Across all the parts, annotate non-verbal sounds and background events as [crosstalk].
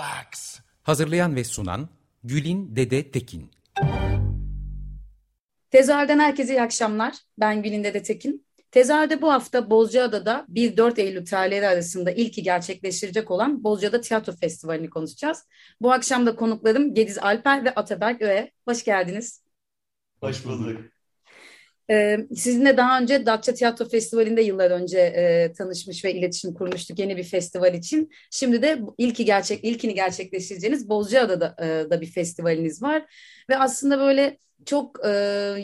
Acts. Hazırlayan ve sunan Gülin Dede Tekin. Tezahürden herkese iyi akşamlar. Ben Gülin Dede Tekin. Tezahürde bu hafta Bozcaada'da 1-4 Eylül tarihleri arasında ilki gerçekleştirecek olan Bozcaada Tiyatro Festivali'ni konuşacağız. Bu akşam da konuklarım Gediz Alper ve Ataberk Öğe. Hoş geldiniz. Hoş bulduk. Ee, sizinle daha önce Datça Tiyatro Festivali'nde yıllar önce e, tanışmış ve iletişim kurmuştuk yeni bir festival için. Şimdi de ilki gerçek ilkini gerçekleştireceğiniz Bozcaada'da e, da bir festivaliniz var ve aslında böyle çok e,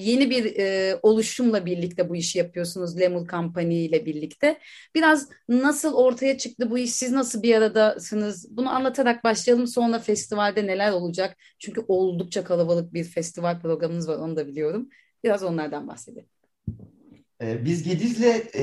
yeni bir e, oluşumla birlikte bu işi yapıyorsunuz Lemur Company ile birlikte. Biraz nasıl ortaya çıktı bu iş? Siz nasıl bir aradasınız? Bunu anlatarak başlayalım. Sonra festivalde neler olacak? Çünkü oldukça kalabalık bir festival programınız var onu da biliyorum. Biraz onlardan bahsedelim. Ee, biz Gediz'le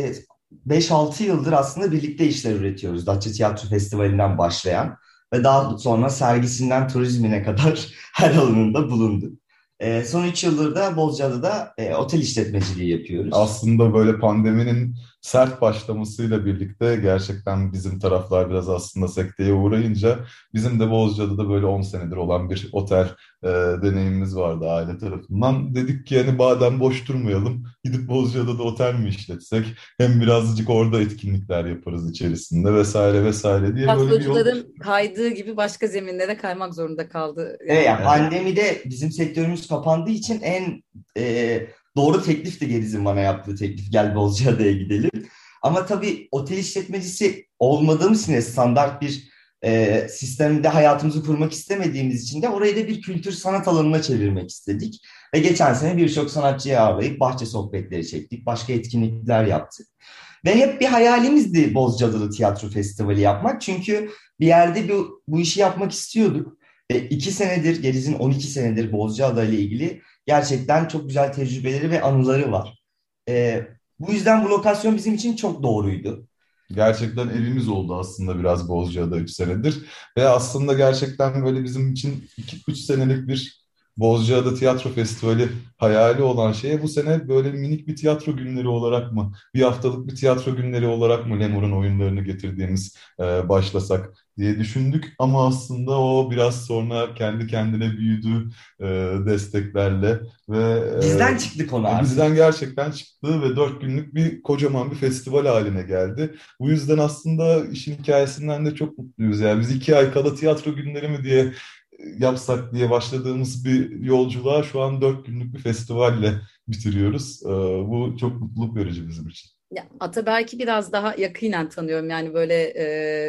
5-6 e, yıldır aslında birlikte işler üretiyoruz. Datça Tiyatro Festivali'nden başlayan ve daha sonra sergisinden turizmine kadar [laughs] her alanında bulunduk. E, son üç yıldır da Bozcaada'da e, otel işletmeciliği yapıyoruz. Aslında böyle pandeminin sert başlamasıyla birlikte gerçekten bizim taraflar biraz aslında sekteye uğrayınca bizim de Bozcaada'da böyle 10 senedir olan bir otel e, deneyimimiz vardı aile tarafından. Dedik ki yani madem boş durmayalım gidip Bozcaada'da otel mi işletsek hem birazcık orada etkinlikler yaparız içerisinde vesaire vesaire diye böyle bir yol... kaydığı gibi başka zeminlere kaymak zorunda kaldı. Yani. Evet yani pandemide bizim sektörümüz kapandığı için en e, Doğru teklif de Gediz'in bana yaptığı teklif. Gel Bozcaada'ya gidelim. Ama tabii otel işletmecisi olmadığımız için standart bir e, sistemde hayatımızı kurmak istemediğimiz için de orayı da bir kültür sanat alanına çevirmek istedik. Ve geçen sene birçok sanatçıyı ağırlayıp bahçe sohbetleri çektik. Başka etkinlikler yaptık. Ve hep bir hayalimizdi Bozcaada'da tiyatro festivali yapmak. Çünkü bir yerde bu, bu işi yapmak istiyorduk. E, iki senedir, Gediz'in 12 senedir Bozcaada ile ilgili gerçekten çok güzel tecrübeleri ve anıları var. E, bu yüzden bu lokasyon bizim için çok doğruydu. Gerçekten evimiz oldu aslında biraz Bozcaada 3 senedir. Ve aslında gerçekten böyle bizim için 2-3 senelik bir Bozcaada Tiyatro Festivali hayali olan şeye bu sene böyle minik bir tiyatro günleri olarak mı, bir haftalık bir tiyatro günleri olarak mı Lemur'un oyunlarını getirdiğimiz e, başlasak diye düşündük. Ama aslında o biraz sonra kendi kendine büyüdü e, desteklerle ve e, bizden çıktı konu abi. Bizden gerçekten çıktı ve dört günlük bir kocaman bir festival haline geldi. Bu yüzden aslında işin hikayesinden de çok mutluyuz. Yani biz iki ay kala tiyatro günleri mi diye yapsak diye başladığımız bir yolculuğa şu an dört günlük bir festivalle bitiriyoruz. Ee, bu çok mutluluk verici bizim için. Ya, Ataberk'i biraz daha yakinen tanıyorum yani böyle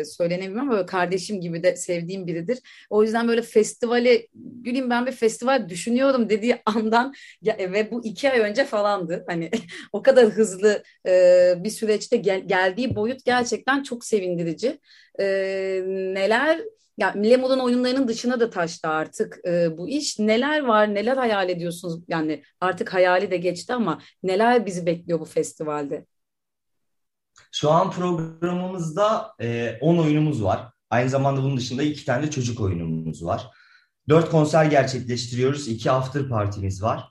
e, söylenemiyorum ama kardeşim gibi de sevdiğim biridir. O yüzden böyle festivali Gülüm ben bir festival düşünüyorum dediği andan ya, ve bu iki ay önce falandı. Hani [laughs] o kadar hızlı e, bir süreçte gel, geldiği boyut gerçekten çok sevindirici. E, neler ya Lemur'un oyunlarının dışına da taştı artık e, bu iş. Neler var, neler hayal ediyorsunuz? Yani artık hayali de geçti ama neler bizi bekliyor bu festivalde? Şu an programımızda e, 10 oyunumuz var. Aynı zamanda bunun dışında iki tane çocuk oyunumuz var. 4 konser gerçekleştiriyoruz. 2 after partimiz var.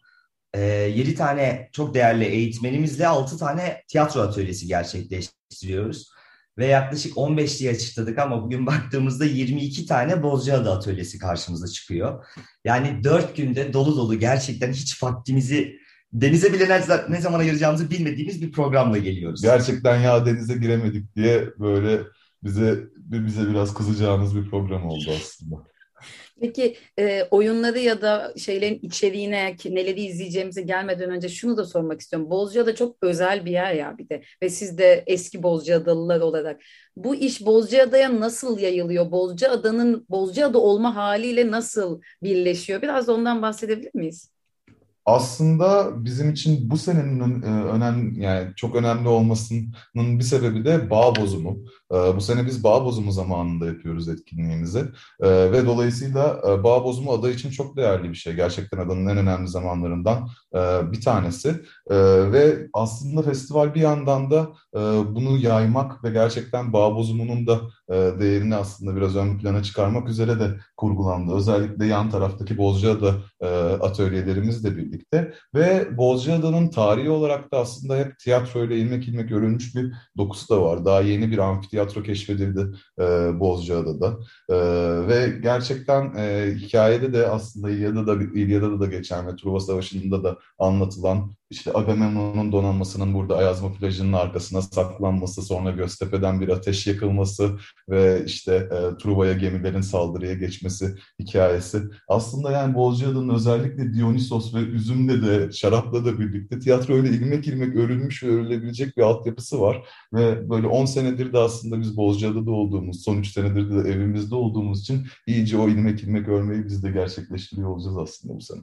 E, 7 tane çok değerli eğitmenimizle 6 tane tiyatro atölyesi gerçekleştiriyoruz ve yaklaşık 15 diye açıkladık ama bugün baktığımızda 22 tane Bozcaada atölyesi karşımıza çıkıyor. Yani 4 günde dolu dolu gerçekten hiç vaktimizi denize bile ne, zaman ayıracağımızı bilmediğimiz bir programla geliyoruz. Gerçekten ya denize giremedik diye böyle bize bize biraz kızacağınız bir program oldu aslında. Peki e, oyunları ya da şeylerin içeriğine ki neleri izleyeceğimize gelmeden önce şunu da sormak istiyorum. Bozcaada çok özel bir yer ya bir de ve siz de eski Bozcaadalılar olarak bu iş Bozcaada'ya nasıl yayılıyor? Bozcaada'nın Bozcaada olma haliyle nasıl birleşiyor? Biraz da ondan bahsedebilir miyiz? Aslında bizim için bu senenin önemli yani çok önemli olmasının bir sebebi de bağ bozumu. E, bu sene biz bağ bozumu zamanında yapıyoruz etkinliğimizi e, ve dolayısıyla e, bağ bozumu ada için çok değerli bir şey. Gerçekten adanın en önemli zamanlarından e, bir tanesi e, ve aslında festival bir yandan da e, bunu yaymak ve gerçekten bağ bozumunun da değerini aslında biraz ön plana çıkarmak üzere de kurgulandı. Özellikle yan taraftaki Bozcaada atölyelerimizle birlikte ve Bozcaada'nın tarihi olarak da aslında hep tiyatroyla ilmek ilmek örülmüş bir dokusu da var. Daha yeni bir amfiteyatro keşfedildi e, Bozcaada'da. E, ve gerçekten e, hikayede de aslında İlyada'da, İlyada'da da geçen ve Truva Savaşı'nda da anlatılan işte Agamemnon'un donanmasının burada Ayazma plajının arkasına saklanması, sonra Göztepe'den bir ateş yakılması ve işte e, Truva'ya gemilerin saldırıya geçmesi hikayesi. Aslında yani Bozcaada'nın özellikle Dionysos ve Üzüm'le de, şarapla da birlikte tiyatroyla ilmek ilmek örülmüş ve örülebilecek bir altyapısı var. Ve böyle 10 senedir de aslında biz Bozcaada'da olduğumuz, son 3 senedir de evimizde olduğumuz için iyice o ilmek ilmek örmeyi biz de gerçekleştiriyor olacağız aslında bu sene.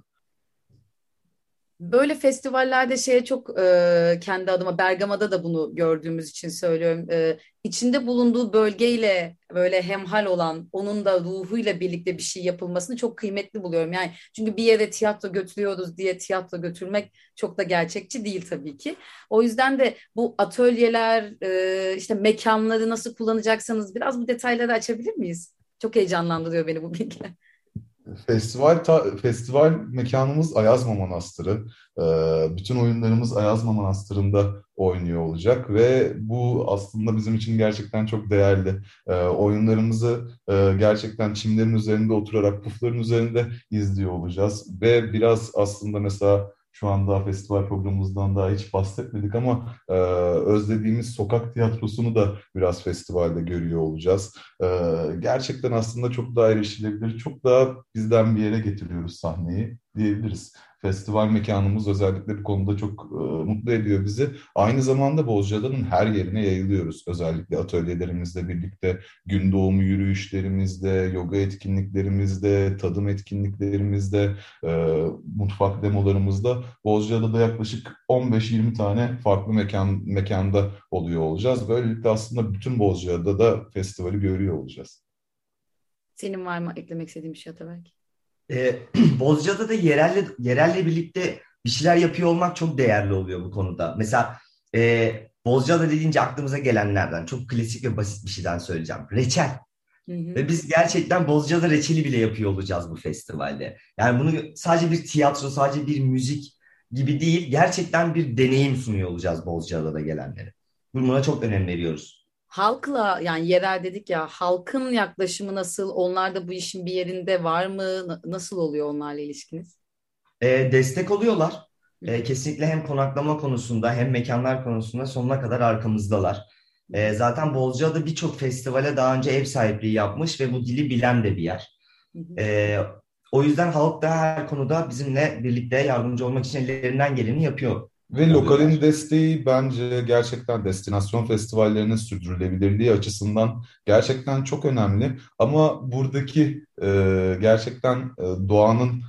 Böyle festivallerde şeye çok e, kendi adıma Bergama'da da bunu gördüğümüz için söylüyorum. E, içinde bulunduğu bölgeyle böyle hemhal olan onun da ruhuyla birlikte bir şey yapılmasını çok kıymetli buluyorum. Yani çünkü bir yere tiyatro götürüyoruz diye tiyatro götürmek çok da gerçekçi değil tabii ki. O yüzden de bu atölyeler e, işte mekanları nasıl kullanacaksanız biraz bu detayları açabilir miyiz? Çok heyecanlandırıyor beni bu bilgiler. Festival ta, festival mekanımız Ayazma Manastırı. Ee, bütün oyunlarımız Ayazma Manastırı'nda oynuyor olacak ve bu aslında bizim için gerçekten çok değerli. Ee, oyunlarımızı e, gerçekten çimlerin üzerinde oturarak pufların üzerinde izliyor olacağız ve biraz aslında mesela şu anda festival programımızdan daha hiç bahsetmedik ama e, özlediğimiz sokak tiyatrosunu da biraz festivalde görüyor olacağız. E, gerçekten aslında çok daha erişilebilir, çok daha bizden bir yere getiriyoruz sahneyi diyebiliriz festival mekanımız özellikle bu konuda çok e, mutlu ediyor bizi. Aynı zamanda Bozcaada'nın her yerine yayılıyoruz. Özellikle atölyelerimizle birlikte gün doğumu yürüyüşlerimizde, yoga etkinliklerimizde, tadım etkinliklerimizde, e, mutfak demolarımızda Bozcaada'da yaklaşık 15-20 tane farklı mekan mekanda oluyor olacağız. Böylelikle aslında bütün Bozcaada'da da festivali görüyor olacağız. Senin var mı eklemek istediğin bir şey Ataberk? [clears throat] E, Bozcaada da yerelle, yerelle birlikte bir şeyler yapıyor olmak çok değerli oluyor bu konuda. Mesela e, Bozcaada deyince aklımıza gelenlerden çok klasik ve basit bir şeyden söyleyeceğim. Reçel. Hı hı. Ve biz gerçekten Bozcaada reçeli bile yapıyor olacağız bu festivalde. Yani bunu sadece bir tiyatro, sadece bir müzik gibi değil, gerçekten bir deneyim sunuyor olacağız Bozcaada'da gelenlere. Buna çok önem veriyoruz halkla yani yerel dedik ya halkın yaklaşımı nasıl? Onlar da bu işin bir yerinde var mı? Nasıl oluyor onlarla ilişkiniz? E, destek oluyorlar. E, kesinlikle hem konaklama konusunda hem mekanlar konusunda sonuna kadar arkamızdalar. E, zaten Bozcaada birçok festivale daha önce ev sahipliği yapmış ve bu dili bilen de bir yer. E, o yüzden halk da her konuda bizimle birlikte yardımcı olmak için ellerinden geleni yapıyor. Ve lokalin desteği bence gerçekten destinasyon festivallerinin sürdürülebilirliği açısından gerçekten çok önemli. Ama buradaki e, gerçekten e, doğanın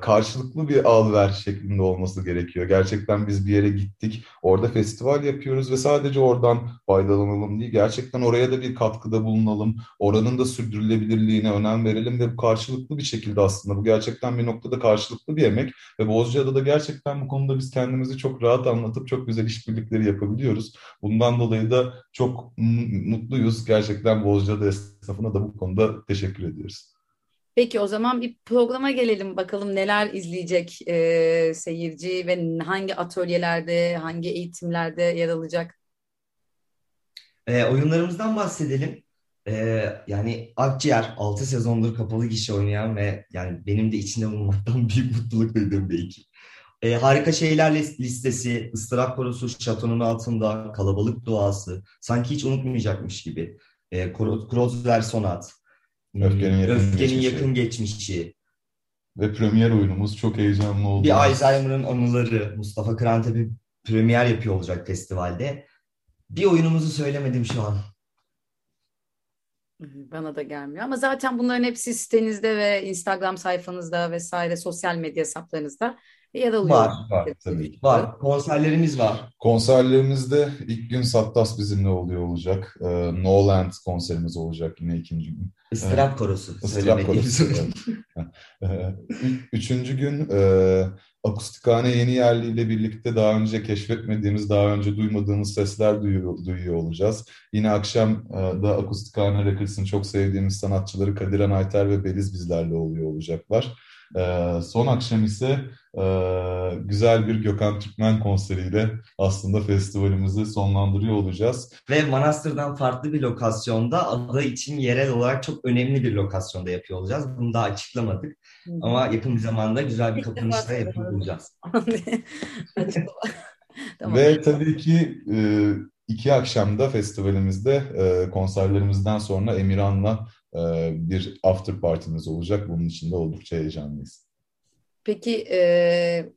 karşılıklı bir al ver şeklinde olması gerekiyor. Gerçekten biz bir yere gittik, orada festival yapıyoruz ve sadece oradan faydalanalım değil, gerçekten oraya da bir katkıda bulunalım, oranın da sürdürülebilirliğine önem verelim ve bu karşılıklı bir şekilde aslında bu gerçekten bir noktada karşılıklı bir emek ve Bozcaada da gerçekten bu konuda biz kendimizi çok rahat anlatıp çok güzel işbirlikleri yapabiliyoruz. Bundan dolayı da çok mutluyuz. Gerçekten Bozcaada esnafına da bu konuda teşekkür ediyoruz. Peki o zaman bir programa gelelim bakalım neler izleyecek e, seyirci ve hangi atölyelerde, hangi eğitimlerde yer alacak? E, oyunlarımızdan bahsedelim. E, yani Akciğer 6 sezondur kapalı gişe oynayan ve yani benim de içinde bulunmaktan [laughs] büyük mutluluk duyduğum bir ekip. E, harika şeyler listesi, ıstırap korosu, şatonun altında, kalabalık doğası, sanki hiç unutmayacakmış gibi. E, Krozler Sonat, Öfkenin yakın Öfkenin geçmişi. yakın geçmişi. Ve premier oyunumuz çok heyecanlı oldu. Bir Alzheimer'ın anıları. Mustafa Kırante bir premier yapıyor olacak festivalde. Bir oyunumuzu söylemedim şu an. Bana da gelmiyor ama zaten bunların hepsi sitenizde ve Instagram sayfanızda vesaire sosyal medya hesaplarınızda yer alıyor. Var, var tabii ki. Var. Konserlerimiz var. Konserlerimizde ilk gün Sattas bizimle oluyor olacak. Ee, No Land konserimiz olacak yine ikinci gün. Istırap korosu. Istırap söylemediğimiz. korosu. [laughs] Ee, Üçüncü gün e, Akustikhane Yeni Yerli ile birlikte daha önce keşfetmediğimiz, daha önce duymadığımız sesler duyuyor, duyuyor olacağız. Yine akşam e, da Akustikhane Records'ın çok sevdiğimiz sanatçıları Kadir Ayter ve Beliz bizlerle oluyor olacaklar. Ee, son akşam ise e, güzel bir Gökhan Türkmen konseriyle aslında festivalimizi sonlandırıyor olacağız. Ve Manastır'dan farklı bir lokasyonda ada için yerel olarak çok önemli bir lokasyonda yapıyor olacağız. Bunu daha açıklamadık. Hı. Ama yakın bir zamanda güzel bir kapanışta yapıyor olacağız. [laughs] Tamam. Ve tabii ki e, iki akşamda festivalimizde e, konserlerimizden sonra Emirhan'la e, bir after partimiz olacak. Bunun için de oldukça heyecanlıyız. Peki e,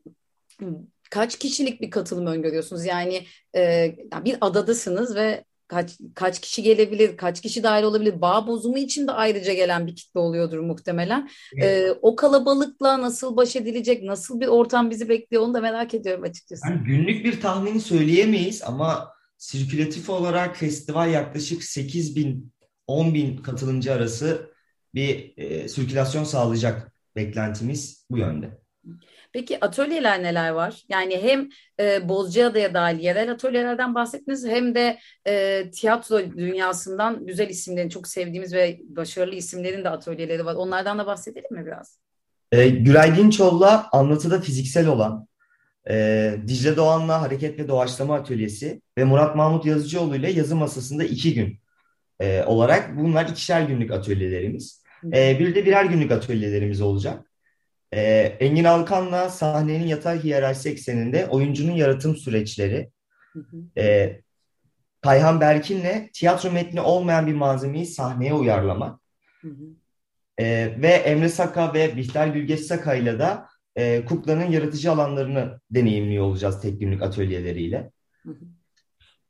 kaç kişilik bir katılım öngörüyorsunuz? Yani e, bir adadasınız ve kaç kaç kişi gelebilir, kaç kişi dahil olabilir? Bağ bozumu için de ayrıca gelen bir kitle oluyordur muhtemelen. E, o kalabalıkla nasıl baş edilecek, nasıl bir ortam bizi bekliyor onu da merak ediyorum açıkçası. Yani günlük bir tahmini söyleyemeyiz ama sirkülatif olarak festival yaklaşık 8 bin 10 bin katılımcı arası bir e, sirkülasyon sağlayacak beklentimiz bu yönde. Peki atölyeler neler var? Yani hem e, Bozcaada'ya dahil yerel atölyelerden bahsettiniz hem de e, tiyatro dünyasından güzel isimlerin, çok sevdiğimiz ve başarılı isimlerin de atölyeleri var. Onlardan da bahsedelim mi biraz? E, Güray Dinçoğlu'la anlatıda fiziksel olan e, Dicle Doğan'la hareket ve doğaçlama atölyesi ve Murat Mahmut Yazıcıoğlu ile yazı masasında iki gün e, olarak bunlar ikişer günlük atölyelerimiz. E, bir de birer günlük atölyelerimiz olacak. E, Engin Alkan'la sahnenin yatay hiyerarşisi ekseninde oyuncunun yaratım süreçleri, Hı hı. e, Kayhan Berkin'le tiyatro metni olmayan bir malzemeyi sahneye uyarlamak. Hı hı. Ee, ve Emre Saka ve Bihter Gülgeç Saka ile de e, kuklanın yaratıcı alanlarını deneyimliyor olacağız tek günlük atölyeleriyle. Hı hı.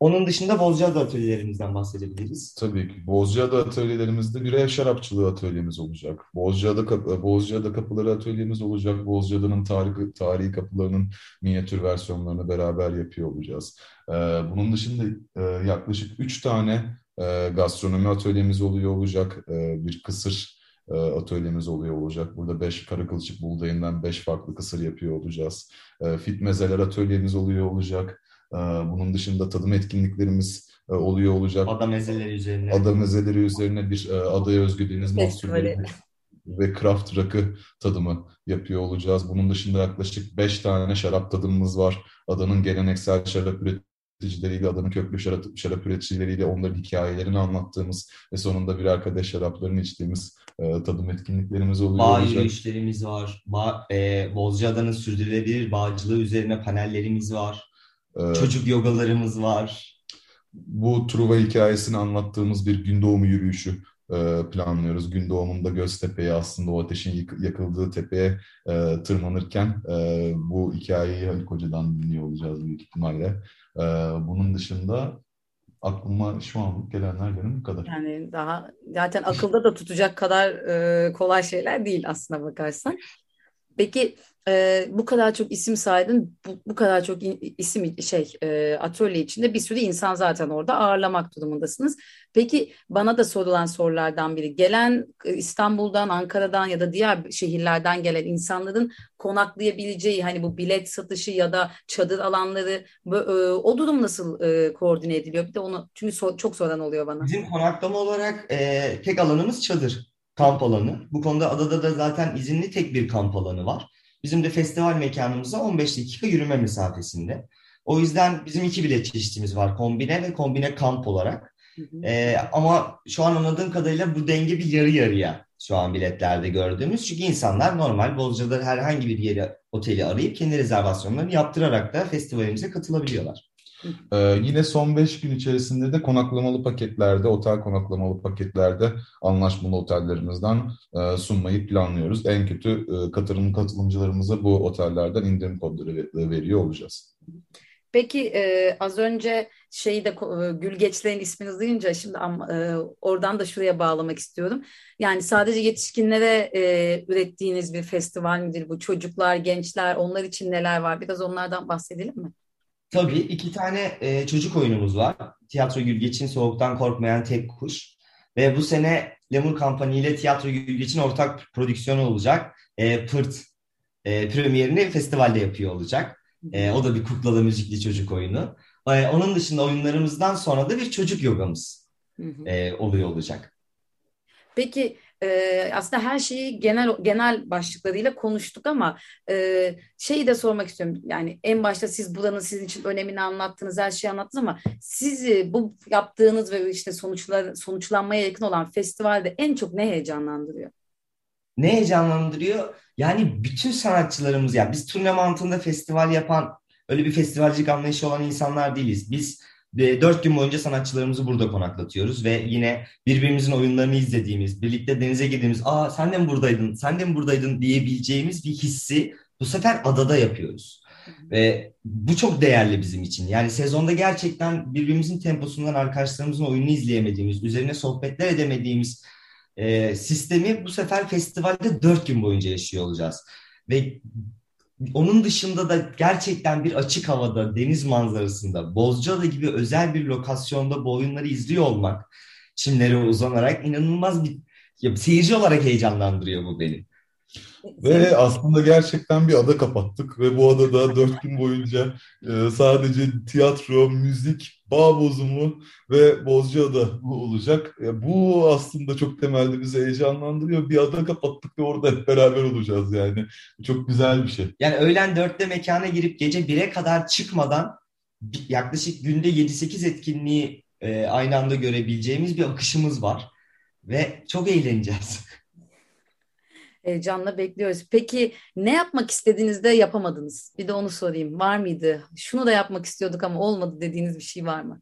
Onun dışında Bozcaada atölyelerimizden bahsedebiliriz. Tabii ki. Bozcaada atölyelerimizde bir ev şarapçılığı atölyemiz olacak. Bozcaada, kap Bozcaada kapıları atölyemiz olacak. Bozcaada'nın tarihi, tarihi kapılarının minyatür versiyonlarını beraber yapıyor olacağız. Ee, bunun dışında e, yaklaşık üç tane e, gastronomi atölyemiz oluyor olacak. E, bir kısır e, atölyemiz oluyor olacak. Burada beş kara kılçık buğdayından beş farklı kısır yapıyor olacağız. E, fit mezeler atölyemiz oluyor olacak. E, bunun dışında tadım etkinliklerimiz e, oluyor olacak. Ada mezeleri üzerine. Ada mezeleri üzerine bir e, adaya özgü deniz mahsulleri ve craft rakı tadımı yapıyor olacağız. Bunun dışında yaklaşık 5 tane şarap tadımımız var. Adanın geleneksel şarap üreticileriyle, adanın köklü şarap, şarap üreticileriyle onların hikayelerini anlattığımız ve sonunda birer kadeh şaraplarını içtiğimiz e, tadım etkinliklerimiz oluyor Bağ olacak. yürüyüşlerimiz var. Bağ, e, Bozcaada'nın sürdürülebilir bağcılığı üzerine panellerimiz var. E, Çocuk yogalarımız var. bu Truva hikayesini anlattığımız bir gün doğumu yürüyüşü e, planlıyoruz. Gün doğumunda Göztepe'ye aslında o ateşin yakıldığı tepeye e, tırmanırken e, bu hikayeyi Haluk Hoca'dan dinliyor olacağız büyük ihtimalle. E, bunun dışında aklıma şu anlık gelenler benim bu kadar. Yani daha zaten akılda da tutacak kadar e, kolay şeyler değil aslına bakarsan. Peki e, bu kadar çok isim saydın, bu, bu kadar çok isim şey e, atölye içinde bir sürü insan zaten orada ağırlamak durumundasınız. Peki bana da sorulan sorulardan biri gelen e, İstanbul'dan, Ankara'dan ya da diğer şehirlerden gelen insanların konaklayabileceği hani bu bilet satışı ya da çadır alanları bu, e, o durum nasıl e, koordine ediliyor? Bir de onu çünkü so- çok soran oluyor bana. Bizim konaklama olarak e, tek alanımız çadır, kamp alanı. Bu konuda adada da zaten izinli tek bir kamp alanı var. Bizim de festival mekanımıza 15 dakika yürüme mesafesinde. O yüzden bizim iki bilet çeşitimiz var. Kombine ve kombine kamp olarak. Hı hı. E, ama şu an anladığım kadarıyla bu denge bir yarı yarıya şu an biletlerde gördüğümüz. Çünkü insanlar normal Bozcaada herhangi bir yeri, oteli arayıp kendi rezervasyonlarını yaptırarak da festivalimize katılabiliyorlar. Ee, yine son 5 gün içerisinde de konaklamalı paketlerde, otel konaklamalı paketlerde anlaşmalı otellerimizden e, sunmayı planlıyoruz. En kötü e, katılım katılımcılarımıza bu otellerden indirim kodları ve- veriyor olacağız. Peki e, az önce şeyi de e, Gülgeçlerin ismini duyunca şimdi e, oradan da şuraya bağlamak istiyorum. Yani sadece yetişkinlere e, ürettiğiniz bir festival midir bu? Çocuklar, gençler, onlar için neler var? Biraz onlardan bahsedelim mi? Tabii iki tane e, çocuk oyunumuz var. Tiyatro Gülgeç'in Soğuktan Korkmayan Tek Kuş. Ve bu sene Lemur Kampanya ile Tiyatro Gülgeç'in ortak prodüksiyonu olacak. E, Pırt e, premierini festivalde yapıyor olacak. E, o da bir kuklalı müzikli çocuk oyunu. E, onun dışında oyunlarımızdan sonra da bir çocuk yogamız e, oluyor olacak. Peki e, aslında her şeyi genel genel başlıklarıyla konuştuk ama e, şeyi de sormak istiyorum. Yani en başta siz buranın sizin için önemini anlattınız, her şeyi anlattınız ama sizi bu yaptığınız ve işte sonuçlar sonuçlanmaya yakın olan festivalde en çok ne heyecanlandırıyor? Ne heyecanlandırıyor? Yani bütün sanatçılarımız yani biz turne mantığında festival yapan öyle bir festivalcilik anlayışı olan insanlar değiliz. Biz dört gün boyunca sanatçılarımızı burada konaklatıyoruz ve yine birbirimizin oyunlarını izlediğimiz, birlikte denize girdiğimiz, aa sen de mi buradaydın, sen de mi buradaydın diyebileceğimiz bir hissi bu sefer adada yapıyoruz. Ve bu çok değerli bizim için. Yani sezonda gerçekten birbirimizin temposundan arkadaşlarımızın oyununu izleyemediğimiz, üzerine sohbetler edemediğimiz e, sistemi bu sefer festivalde dört gün boyunca yaşıyor olacağız. Ve onun dışında da gerçekten bir açık havada, deniz manzarasında, Bozcaada gibi özel bir lokasyonda bu oyunları izliyor olmak, çimlere uzanarak inanılmaz bir ya, seyirci olarak heyecanlandırıyor bu beni. Ve aslında gerçekten bir ada kapattık ve bu adada [laughs] dört gün boyunca e, sadece tiyatro, müzik, bağ bozumu ve Bozcaada olacak. E, bu aslında çok temelde bizi heyecanlandırıyor. Bir ada kapattık ve orada hep beraber olacağız yani. Çok güzel bir şey. Yani öğlen dörtte mekana girip gece bire kadar çıkmadan yaklaşık günde 7-8 etkinliği e, aynı anda görebileceğimiz bir akışımız var. Ve çok eğleneceğiz. [laughs] Heyecanla bekliyoruz. Peki ne yapmak istediğinizde yapamadınız? Bir de onu sorayım. Var mıydı? Şunu da yapmak istiyorduk ama olmadı dediğiniz bir şey var mı?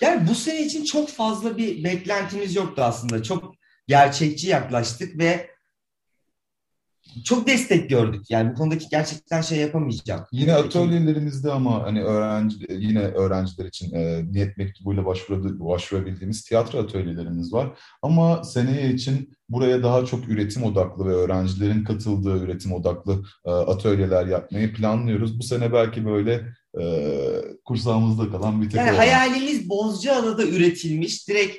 Yani bu sene için çok fazla bir beklentimiz yoktu aslında. Çok gerçekçi yaklaştık ve çok destek gördük. Yani bu konudaki gerçekten şey yapamayacağım. Yine atölyelerimizde ama hani öğrenci yine öğrenciler için e, niyet mektubuyla başvurabildiğimiz tiyatro atölyelerimiz var. Ama seneye için buraya daha çok üretim odaklı ve öğrencilerin katıldığı üretim odaklı e, atölyeler yapmayı planlıyoruz. Bu sene belki böyle e, kursağımızda kalan bir tek Yani hayalimiz Bozcaada'da üretilmiş. Direkt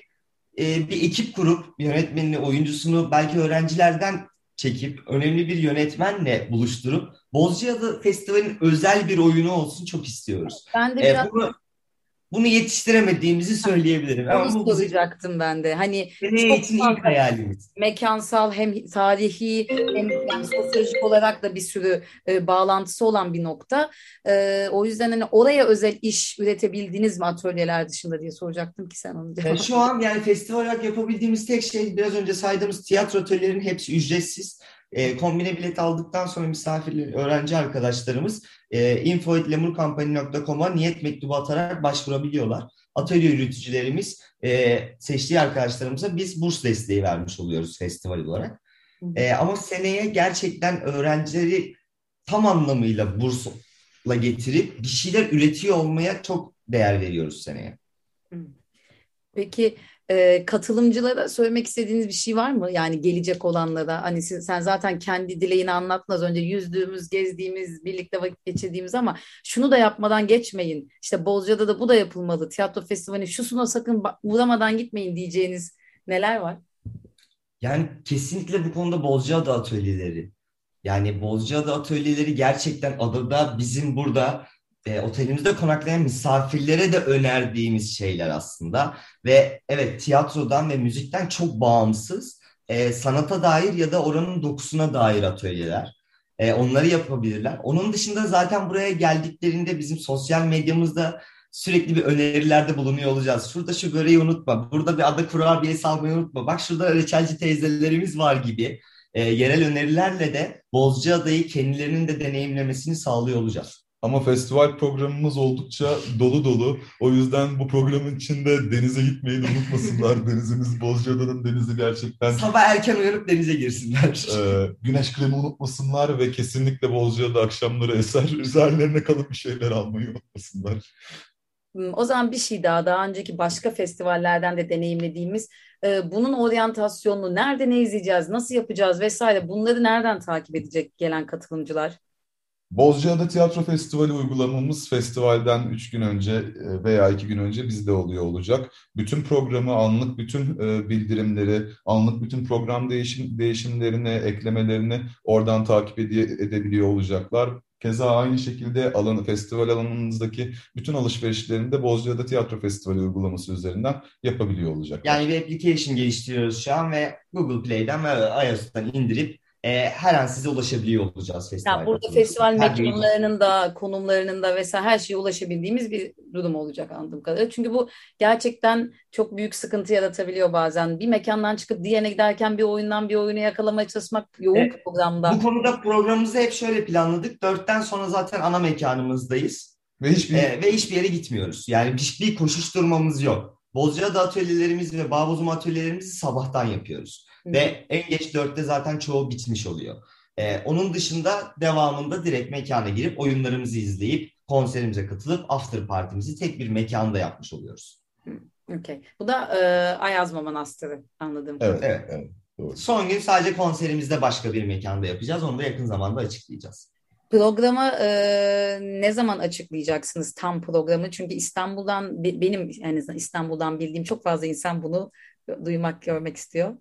e, bir ekip kurup yönetmenini, oyuncusunu belki öğrencilerden çekip önemli bir yönetmenle buluşturup Bozcaada Festivali'nin özel bir oyunu olsun çok istiyoruz. Ben de biraz... Ee, bunu, bunu yetiştiremediğimizi söyleyebilirim. Onu Ama soracaktım ben de. Hani çok için ilk hayalimiz. Mekansal hem tarihi hem yani sosyolojik olarak da bir sürü e, bağlantısı olan bir nokta. E, o yüzden hani oraya özel iş üretebildiniz mi atölyeler dışında diye soracaktım ki sen onu. Yani şu an yani festival olarak yapabildiğimiz tek şey biraz önce saydığımız tiyatro atölyelerinin hepsi ücretsiz. E, kombine bilet aldıktan sonra misafirler, öğrenci arkadaşlarımız e, info.lemurkampanya.com'a niyet mektubu atarak başvurabiliyorlar. Atölye yürütücülerimiz e, seçtiği arkadaşlarımıza biz burs desteği vermiş oluyoruz festival olarak. E, ama seneye gerçekten öğrencileri tam anlamıyla bursla getirip bir şeyler üretiyor olmaya çok değer veriyoruz seneye. Peki e, katılımcılara söylemek istediğiniz bir şey var mı? Yani gelecek olanlara hani siz, sen zaten kendi dileğini anlattın az önce yüzdüğümüz, gezdiğimiz, birlikte vakit geçirdiğimiz ama şunu da yapmadan geçmeyin. İşte Bozca'da da bu da yapılmalı. Tiyatro festivali şusuna sakın uğramadan gitmeyin diyeceğiniz neler var? Yani kesinlikle bu konuda Bozcaada atölyeleri. Yani Bozcaada atölyeleri gerçekten adada bizim burada e, otelimizde konaklayan misafirlere de önerdiğimiz şeyler aslında. Ve evet tiyatrodan ve müzikten çok bağımsız e, sanata dair ya da oranın dokusuna dair atölyeler. E, onları yapabilirler. Onun dışında zaten buraya geldiklerinde bizim sosyal medyamızda sürekli bir önerilerde bulunuyor olacağız. Şurada şu böreği unutma, burada bir ada kurabiyesi almayı unutma, bak şurada reçelci teyzelerimiz var gibi e, yerel önerilerle de Bozcaada'yı kendilerinin de deneyimlemesini sağlıyor olacağız. Ama festival programımız oldukça dolu dolu. O yüzden bu programın içinde denize gitmeyi de unutmasınlar. [laughs] Denizimiz Bozcaada'nın denizi gerçekten Sabah erken uyanıp denize girsinler. e, güneş kremi unutmasınlar ve kesinlikle Bozcaada akşamları eser üzerlerine kalıp bir şeyler almayı unutmasınlar. Hmm, O zaman bir şey daha, daha önceki başka festivallerden de deneyimlediğimiz e, bunun oryantasyonunu nerede ne izleyeceğiz, nasıl yapacağız vesaire bunları nereden takip edecek gelen katılımcılar? Bozcaada Tiyatro Festivali uygulamamız festivalden 3 gün önce e, veya 2 gün önce bizde oluyor olacak. Bütün programı, anlık bütün e, bildirimleri, anlık bütün program değişim, değişimlerini, eklemelerini oradan takip ede- edebiliyor olacaklar. Keza aynı şekilde alanı, festival alanınızdaki bütün alışverişlerini de Bozcaada Tiyatro Festivali uygulaması üzerinden yapabiliyor olacaklar. Yani bir application geliştiriyoruz şu an ve Google Play'den ve iOS'tan indirip e, her an size ulaşabiliyor olacağız festival Ya burada festival bir- mekanlarının da konumlarının da vesaire her şeye ulaşabildiğimiz bir durum olacak anladığım kadarıyla. Çünkü bu gerçekten çok büyük sıkıntı yaratabiliyor bazen. Bir mekandan çıkıp diğerine giderken bir oyundan bir oyunu yakalamaya çalışmak yoğun Evet. programda. Bu konuda programımızı hep şöyle planladık. Dörtten sonra zaten ana mekanımızdayız. Ve hiçbir E, ve hiçbir yere gitmiyoruz. Yani hiçbir koşuşturmamız yok. Bozcaada atölyelerimiz ve Bağbozum atölyelerimizi sabahtan yapıyoruz. Ve en geç dörtte zaten çoğu bitmiş oluyor. E, onun dışında devamında direkt mekana girip oyunlarımızı izleyip konserimize katılıp after partimizi tek bir mekanda yapmış oluyoruz. Okey. Bu da e, Ayazma Manastırı anladığım Evet, kadarıyla. Evet. evet, doğru. Son gün sadece konserimizde başka bir mekanda yapacağız. Onu da yakın zamanda açıklayacağız. Programı e, ne zaman açıklayacaksınız tam programı? Çünkü İstanbul'dan be- benim en azından İstanbul'dan bildiğim çok fazla insan bunu duymak, görmek istiyor.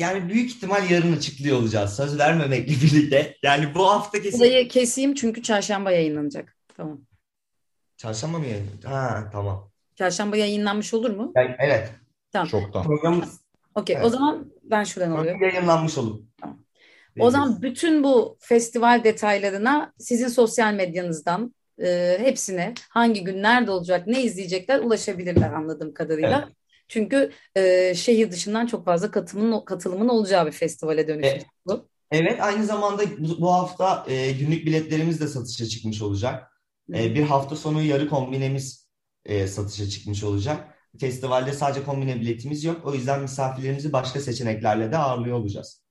Yani büyük ihtimal yarın açıklıyor olacağız. Söz vermemekle birlikte. Yani bu hafta kesin. Burayı keseyim çünkü çarşamba yayınlanacak. Tamam. Çarşamba mı yayın? Ha tamam. Çarşamba yayınlanmış olur mu? Yani, evet. Çoktan. Programımız Okey. O Evet. zaman ben şuradan alıyorum. yayınlanmış olur. Tamam. O zaman bütün bu festival detaylarına sizin sosyal medyanızdan e, hepsine hangi gün nerede olacak, ne izleyecekler ulaşabilirler anladığım kadarıyla. Evet. Çünkü e, şehir dışından çok fazla katılımın, katılımın olacağı bir festivale dönüşecek Evet. bu. Evet aynı zamanda bu, bu hafta e, günlük biletlerimiz de satışa çıkmış olacak. E, bir hafta sonu yarı kombinemiz e, satışa çıkmış olacak. Festivalde sadece kombine biletimiz yok. O yüzden misafirlerimizi başka seçeneklerle de ağırlıyor olacağız.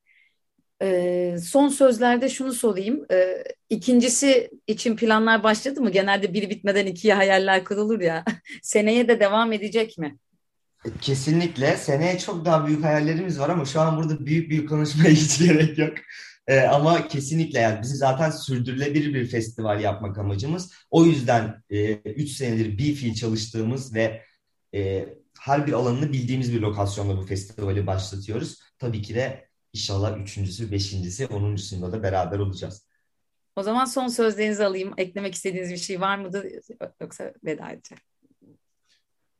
E, son sözlerde şunu sorayım. E, ikincisi için planlar başladı mı? Genelde biri bitmeden ikiye hayaller kurulur ya. [laughs] Seneye de devam edecek mi? E, Kesinlikle. Seneye çok daha büyük hayallerimiz var ama şu an burada büyük büyük konuşmaya [laughs] hiç gerek yok. E, ama kesinlikle yani bizim zaten sürdürülebilir bir festival yapmak amacımız. O yüzden 3 senedir bir fiil çalıştığımız ve e, her bir alanını bildiğimiz bir lokasyonda bu festivali başlatıyoruz. Tabii ki de inşallah üçüncüsü, beşincisi, onuncusunda da beraber olacağız. O zaman son sözlerinizi alayım. Eklemek istediğiniz bir şey var mıdır? Yoksa veda edeceğim.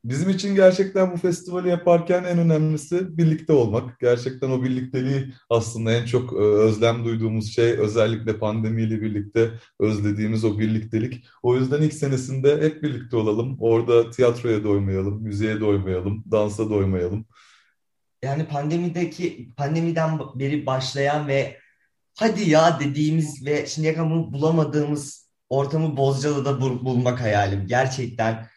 Bizim için gerçekten bu festivali yaparken en önemlisi birlikte olmak. Gerçekten o birlikteliği aslında en çok e, özlem duyduğumuz şey özellikle pandemiyle birlikte özlediğimiz o birliktelik. O yüzden ilk senesinde hep birlikte olalım. Orada tiyatroya doymayalım, müziğe doymayalım, dansa doymayalım. Yani pandemideki pandemiden beri başlayan ve hadi ya dediğimiz ve şimdiye kadar bunu bulamadığımız ortamı Bozcaada'da bul- bulmak hayalim. Gerçekten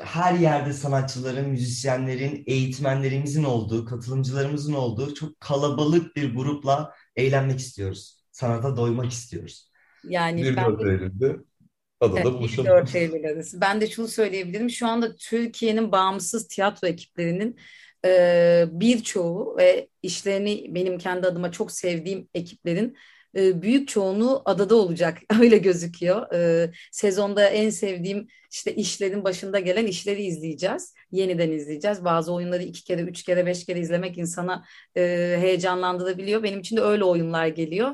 her yerde sanatçıların, müzisyenlerin, eğitmenlerimizin olduğu, katılımcılarımızın olduğu çok kalabalık bir grupla eğlenmek istiyoruz. Sanata doymak istiyoruz. Yani ben 1-4 de Eylül'de adada Evet, buluşalım. 24 Eylül. Ben de şunu söyleyebilirim. Şu anda Türkiye'nin bağımsız tiyatro ekiplerinin e, birçoğu ve işlerini benim kendi adıma çok sevdiğim ekiplerin e, büyük çoğunluğu adada olacak. [laughs] Öyle gözüküyor. E, sezonda en sevdiğim işte işlerin başında gelen işleri izleyeceğiz. Yeniden izleyeceğiz. Bazı oyunları iki kere, üç kere, beş kere izlemek insana e, heyecanlandırabiliyor. Benim için de öyle oyunlar geliyor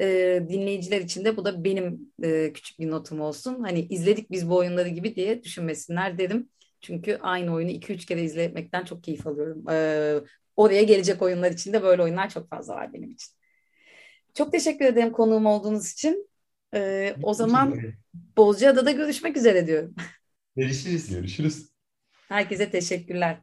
e, dinleyiciler için de bu da benim küçük bir notum olsun. Hani izledik biz bu oyunları gibi diye düşünmesinler derim. Çünkü aynı oyunu 2-3 kere izlemekten çok keyif alıyorum. Oraya gelecek oyunlar için de böyle oyunlar çok fazla var benim için. Çok teşekkür ederim konuğum olduğunuz için. E, o zaman Bozcaada'da görüşmek üzere diyorum. [laughs] Görüşürüz. Görüşürüz. Herkese teşekkürler.